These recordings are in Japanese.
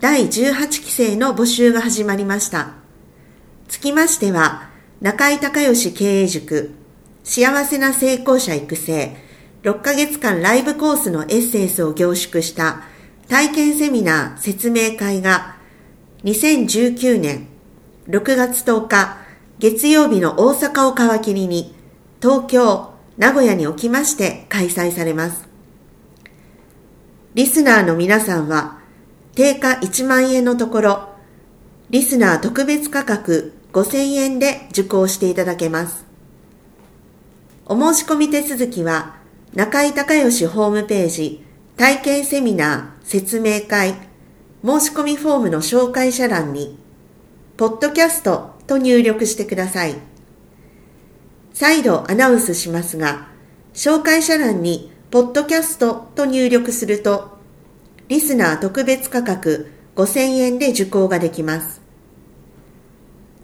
第18期生の募集が始まりました。つきましては、中井隆義経営塾、幸せな成功者育成、6ヶ月間ライブコースのエッセンスを凝縮した体験セミナー説明会が2019年6月10日月曜日の大阪を皮切りに東京、名古屋におきまして開催されます。リスナーの皆さんは定価1万円のところ、リスナー特別価格5000円で受講していただけます。お申し込み手続きは、中井隆義ホームページ、体験セミナー、説明会、申し込みフォームの紹介者欄に、ポッドキャストと入力してください。再度アナウンスしますが、紹介者欄に、ポッドキャストと入力すると、リスナー特別価格5000円で受講ができます。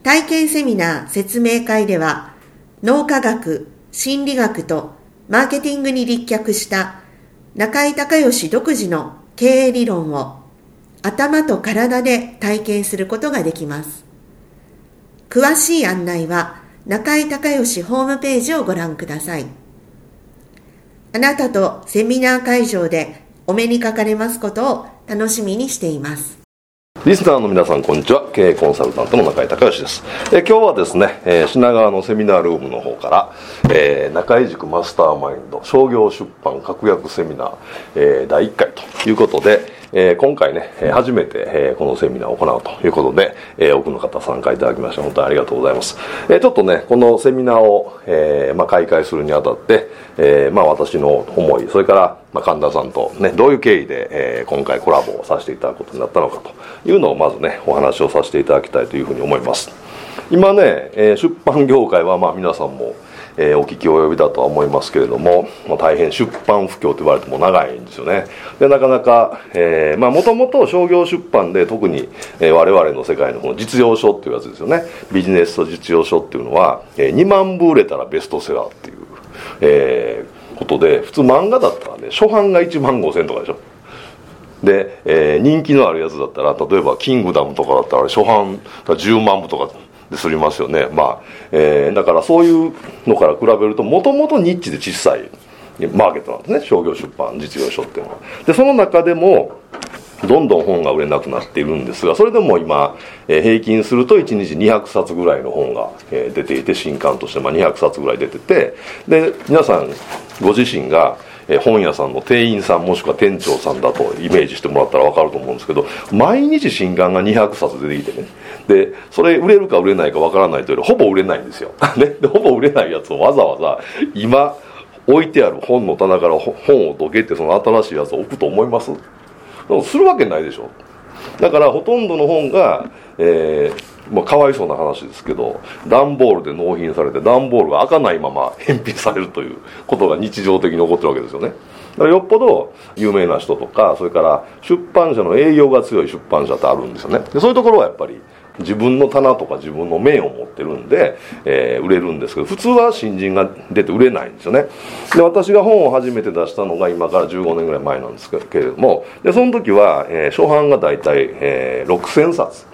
体験セミナー説明会では、脳科学、心理学とマーケティングに立脚した中井隆義独自の経営理論を頭と体で体験することができます。詳しい案内は中井隆義ホームページをご覧ください。あなたとセミナー会場でお目にかかれますことを楽しみにしています。リスナーの皆さんこんにちは。経営コンサルタントの中井隆義です。え今日はですね、えー、品川のセミナールームの方から、えー、中井塾マスターマインド商業出版確約セミナー、えー、第1回ということでえー、今回ね、初めて、えー、このセミナーを行うということで、えー、多くの方参加いただきまして本当にありがとうございます。えー、ちょっとね、このセミナーを、えーまあ、開会するにあたって、えーまあ、私の思い、それから、まあ、神田さんとね、どういう経緯で、えー、今回コラボをさせていただくことになったのかというのをまずね、お話をさせていただきたいというふうに思います。今ね、えー、出版業界はまあ皆さんもえー、お聞き及びだとは思いますけれども、まあ、大変出版不況と言われても長いんですよね。でなかなかもともと商業出版で特に、えー、我々の世界のこの実用書っていうやつですよね。ビジネスと実用書っていうのは、えー、2万部売れたらベストセラーっていう、えー、ことで普通漫画だったらね初版が1万5000とかでしょ。で、えー、人気のあるやつだったら例えば「キングダム」とかだったら初版10万部とかですりますよね。まあ、えー、だからそういうのから比べるともともとニッチで小さいマーケットなんですね。商業出版実用書っていうのは。でその中でもどんどん本が売れなくなっているんですがそれでも今、えー、平均すると1日200冊ぐらいの本が、えー、出ていて新刊として、まあ、200冊ぐらい出ててで皆さんご自身がえ本屋さんの店員さんもしくは店長さんだとイメージしてもらったら分かると思うんですけど毎日新刊が200冊出てきてね。でそれ売れるか売れないか分からないというよりほぼ売れないんですよ、ね、でほぼ売れないやつをわざわざ今置いてある本の棚から本をどけてその新しいやつを置くと思います。するわけないでしょ。だからほとんどの本が、えーまあ、かわいそうな話ですけど段ボールで納品されて段ボールが開かないまま返品されるということが日常的に起こってるわけですよね。だからよっぽど有名な人とかそれから出版社の営業が強い出版社ってあるんですよね。でそういうところはやっぱり自分の棚とか自分の面を持ってるんで、えー、売れるんですけど普通は新人が出て売れないんですよね。で私が本を初めて出したのが今から15年ぐらい前なんですけれどもでその時は、えー、初版が大体、えー、6000冊。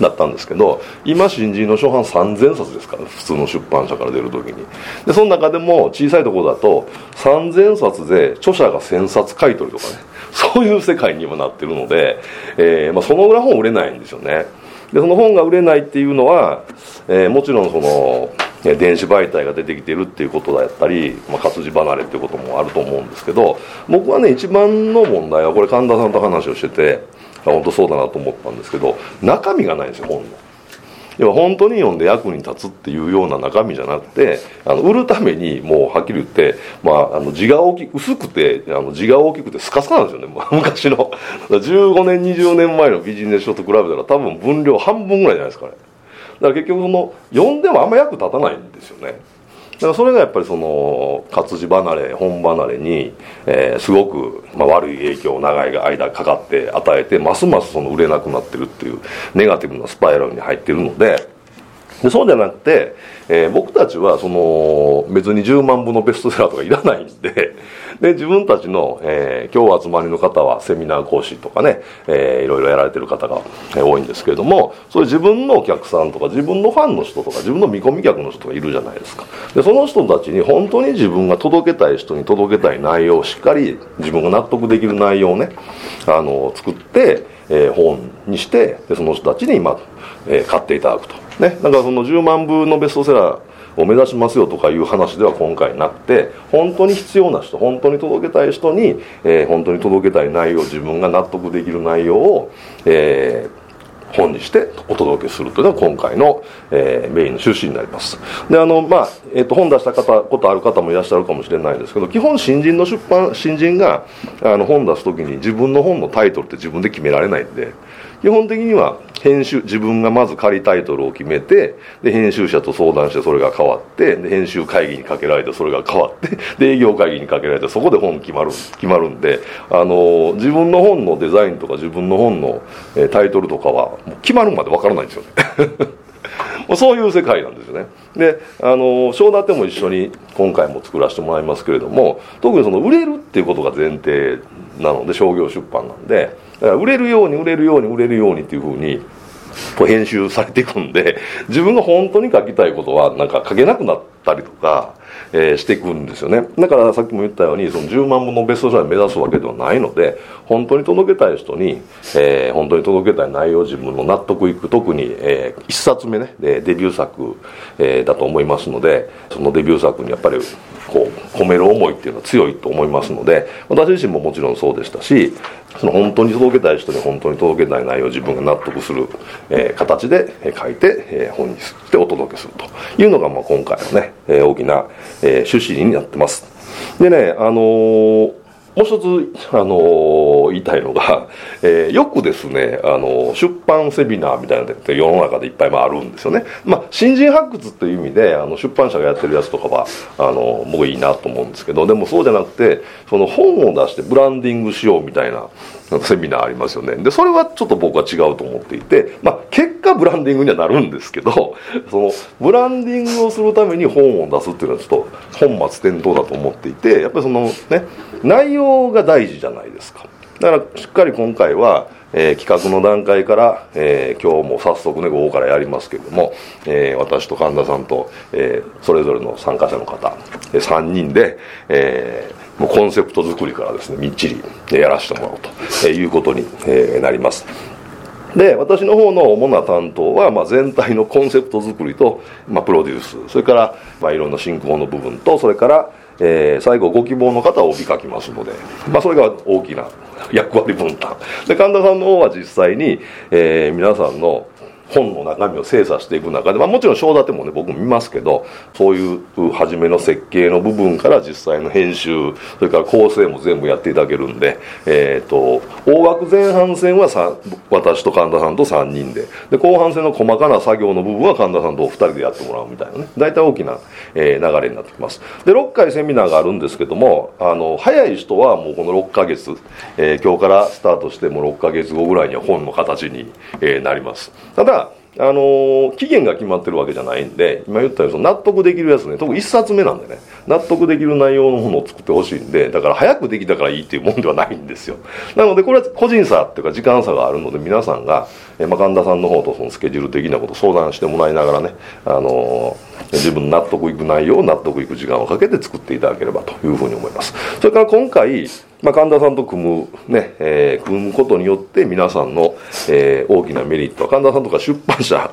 だったんですけど今新人の初版3000冊ですから普通の出版社から出る時に。でその中でも小さいところだと3000冊で著者が1000冊買い取りとかね そういう世界に今なってるので、えーまあ、そのぐらい本売れないんですよね。でその本が売れないっていうのは、えー、もちろんその電子媒体が出てきてるっていうことだったり、まあ、活字離れっていうこともあると思うんですけど僕はね一番の問題はこれ神田さんと話をしてて本当そうだなと思ったんですけど中身がないんですよ本の。要は本当に読んで役に立つっていうような中身じゃなくてあの売るためにもうはっきり言って、まあ、あの字が大き薄くてあの字が大きくてスカスカなんですよね昔の。15年20年前のビジネス書と比べたら多分分量半分ぐらいじゃないですかねだから結局その読んでもあんま役立たないんですよね。だからそれがやっぱりその活字離れ本離れに、えー、すごく、まあ、悪い影響を長い間かかって与えてますますその売れなくなってるっていうネガティブなスパイラルに入ってるのででそうじゃなくて、えー、僕たちはその別に10万部のベストセラーとかいらないんで で自分たちの、えー、今日集まりの方はセミナー講師とかね、えー、いろいろやられてる方が、多いんですけれどもそういう自分のお客さんとか自分のファンの人とか自分の見込み客の人がいるじゃないですか。でその人たちに本当に自分が届けたい人に届けたい内容をしっかり自分が納得できる内容をねあの作って、えー、本にしてでその人たちに今、えー、買っていただくと。ねだかその10万部のベストセラーを目指しますよとかいう話では今回なくて本当に必要な人本当に届けたい人に、えー、本当に届けたい内容自分が納得できる内容を、えー本にしてお届けするというのが今回の、えー、メインの趣旨になります。であの、まあえーと、本出した方ことある方もいらっしゃるかもしれないですけど基本新人の出版新人があの本出す時に自分の本のタイトルって自分で決められないんで基本的には編集自分がまず仮タイトルを決めてで編集者と相談してそれが変わってで編集会議にかけられてそれが変わって で営業会議にかけられてそこで本決まる決まるんであの自分の本のデザインとか自分の本の、えタイトルとかは決まるまでわからないんですよね。そういう世界なんですよね。であの正立も一緒に今回も作らせてもらいますけれども特にその売れるっていうことが前提なので商業出版なんでだから売れるように売れるように売れるようにっていうふうにこう編集されていくんで自分が本当に書きたいことはなんか書けなくなったりとか、えー、していくんですよね。だからさっきも言ったようにその10万本のベストセラー目指すわけではないので本当に届けたい人に、えー、本当に届けたい内容自分の納得いく特に、えー、1冊目ねデビュー作、えー、だと思いますのでそのデビュー作にやっぱりこう込める思いっていうのは強いと思いますので私自身ももちろんそうでしたしその本当に届けたい人に本当に届けたい内容を自分が納得する、えー、形で書いて、えー、本にしてお届けするというのが、まあ、今回のね、えー、大きな、えー、趣旨になってます。でねあのーもう一つ、あのー、言いたいのが、えー、よくですね、あの、出版セミナーみたいなのって世の中でいっぱいあるんですよね。まあ、新人発掘っていう意味で、あの、出版社がやってるやつとかは、あの、僕いいなと思うんですけど、でもそうじゃなくて、その本を出してブランディングしようみたいな、セミナーありますよね。で、それはちょっと僕は違うと思っていて、まあ、結果ブランディングにはなるんですけど、その、ブランディングをするために本を出すっていうのはちょっと本末転倒だと思っていて、やっぱりそのね、内容が大事じゃないですか。だからしっかり今回は、えー、企画の段階から、えー、今日も早速ね午後からやりますけれども、えー、私と神田さんと、えそれぞれの参加者の方、3人で、えもうコンセプト作りからですねみっちりやらせてもらおうということになります。で私の方の主な担当は、まあ、全体のコンセプト作りと、まあ、プロデュース。それから、まあ、いろんな進行の部分とそれから、えー、最後ご希望の方を帯書きますので、まあ、それが大きな役割分担。で神田さんの方は実際に、えー、皆さんの本の中身を精査していく中で、まあ、もちろん章立てもね僕も見ますけどそういう初めの設計の部分から実際の編集それから構成も全部やっていただけるんで、えーと、大枠前半戦は私と神田さんと3人でで後半戦の細かな作業の部分は神田さんとお二人でやってもらうみたいなね大体大きな、えー、流れになってきます。で6回セミナーがあるんですけどもあの早い人はもうこの6ヶ月、えー、今日からスタートしても6ヶ月後ぐらいには本の形に、えー、なります。ただあのー、期限が決まってるわけじゃないんで今言ったように納得できるやつね特に1冊目なんでね。納得できる内容のものを作ってほしいんでだから早くできたからいいっていうもんではないんですよ。なのでこれは個人差っていうか時間差があるので皆さんが、えまあ、神田さんの方とそのスケジュール的なことを相談してもらいながらね、あのー自分納得いく内容を納得いく時間をかけて作っていただければというふうに思います。それから今回まあ、神田さんと組む、ね、えー、組むことによって皆さんの、えー、大きなメリットは、神田さんとか出版社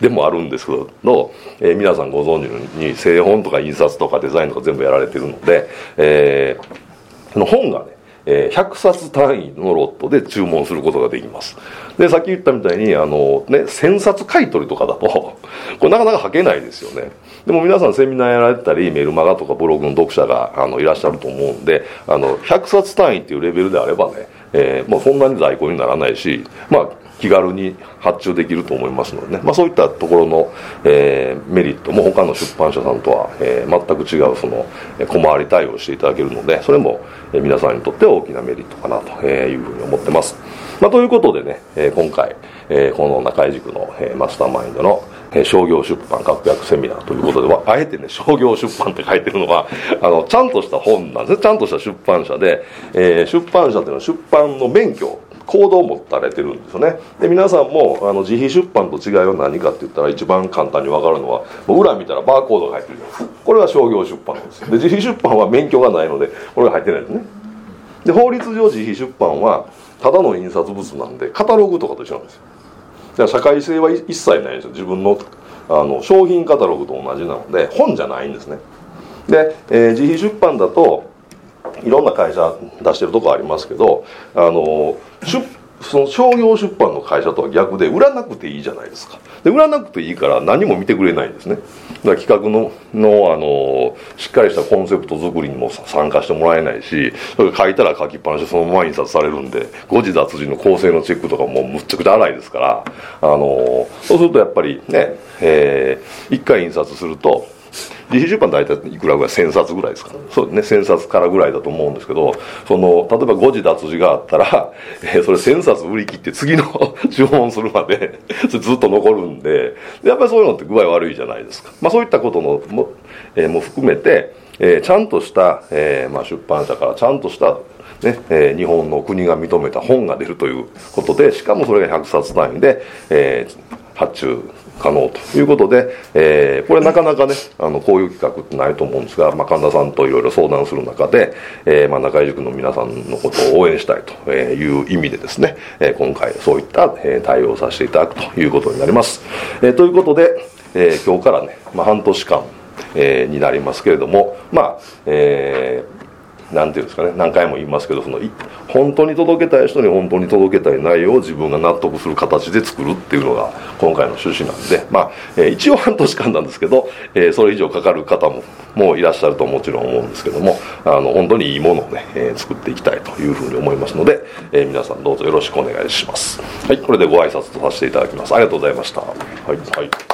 でもあるんですけど、えー、皆さんご存知のように、製本とか印刷とかデザインとか全部やられてるので、えー、の本がね、えー、100冊単位のロットで注文することができます。で、さっき言ったみたいに、あの、ね、1000冊買い取りとかだと、これなかなか書けないですよね。でも皆さんセミナーやられたり、メルマガとかブログの読者があのいらっしゃると思うんで、あの、100冊単位っていうレベルであればね、えー、もうそんなに在庫にならないし、まあ、気軽に発注できると思いますのでね、まあ、そういったところの、えー、メリットも他の出版社さんとは、えー、全く違うその小回り対応していただけるのでそれも、皆さんにとっては大きなメリットかなというふうに思ってます、まあ、ということでね、え、今回、え、この中井塾の、マスターマインドの商業出版確約セミナーということではあえてね商業出版って書いてるのはあのちゃんとした本なんですね。ちゃんとした出版社で、えー、出版社っていうのは出版の免許行動を持たれてるんですよね。で皆さんもあの自費出版と違いは何かって言ったら一番簡単に分かるのはもう裏見たらバーコードが入ってる。じゃないですかこれは商業出版なんですよ。で自費出版は免許がないのでこれが入ってないですね。で法律上自費出版はただの印刷物なんでカタログとかと一緒なんですよ。だから社会性は一切ないんですよ。自分のあの商品カタログと同じなので本じゃないんですね。で、えー、自費出版だといろんな会社出してるとこありますけどあの出その商業出版の会社とは逆で売らなくていいじゃないですか。で売らなくていいから何も見てくれないんですね。だから企画ののあのしっかりしたコンセプト作りにも参加してもらえないしそれ書いたら書きっぱなしそのまま印刷されるんで誤字脱字の構成のチェックとかもむっちゃくちゃ荒いですからあのそうするとやっぱりね、えー、1回印刷すると自費出版大体いくらぐらい？1000冊ぐらいですか？そうね1000冊からぐらいだと思うんですけどその例えば誤字脱字があったら、えー、それ1000冊売り切って次の 注文するまで ずっと残るんでやっぱりそういうのって具合悪いじゃないですか、まあ、そういったことのも,、えー、も含めて、えー、ちゃんとした、えーまあ、出版社からちゃんとしたねえー、日本の国が認めた本が出るということでしかもそれが100冊単位で、えー、発注可能ということで、えー、これなかなかねあのこういう企画ってないと思うんですが、まあ、神田さんといろいろ相談する中で、えーまあ、中井塾の皆さんのことを応援したいという意味でですね、え、今回そういった、対応させていただくということになります、え、ということで、え、今日からね、まあ、半年間、えー、になりますけれどもまあえーなんていうんですかね何回も言いますけどその本当に届けたい人に本当に届けたい内容を自分が納得する形で作るっていうのが今回の趣旨なんでまあ、えー、一応半年間なんですけど、えー、それ以上かかる方ももういらっしゃるともちろん思うんですけどもあの本当にいいものをね、えー、作っていきたいというふうに思いますので、えー、皆さんどうぞよろしくお願いします。はいこれでご挨拶とさせていただきます。ありがとうございました。はい、はい。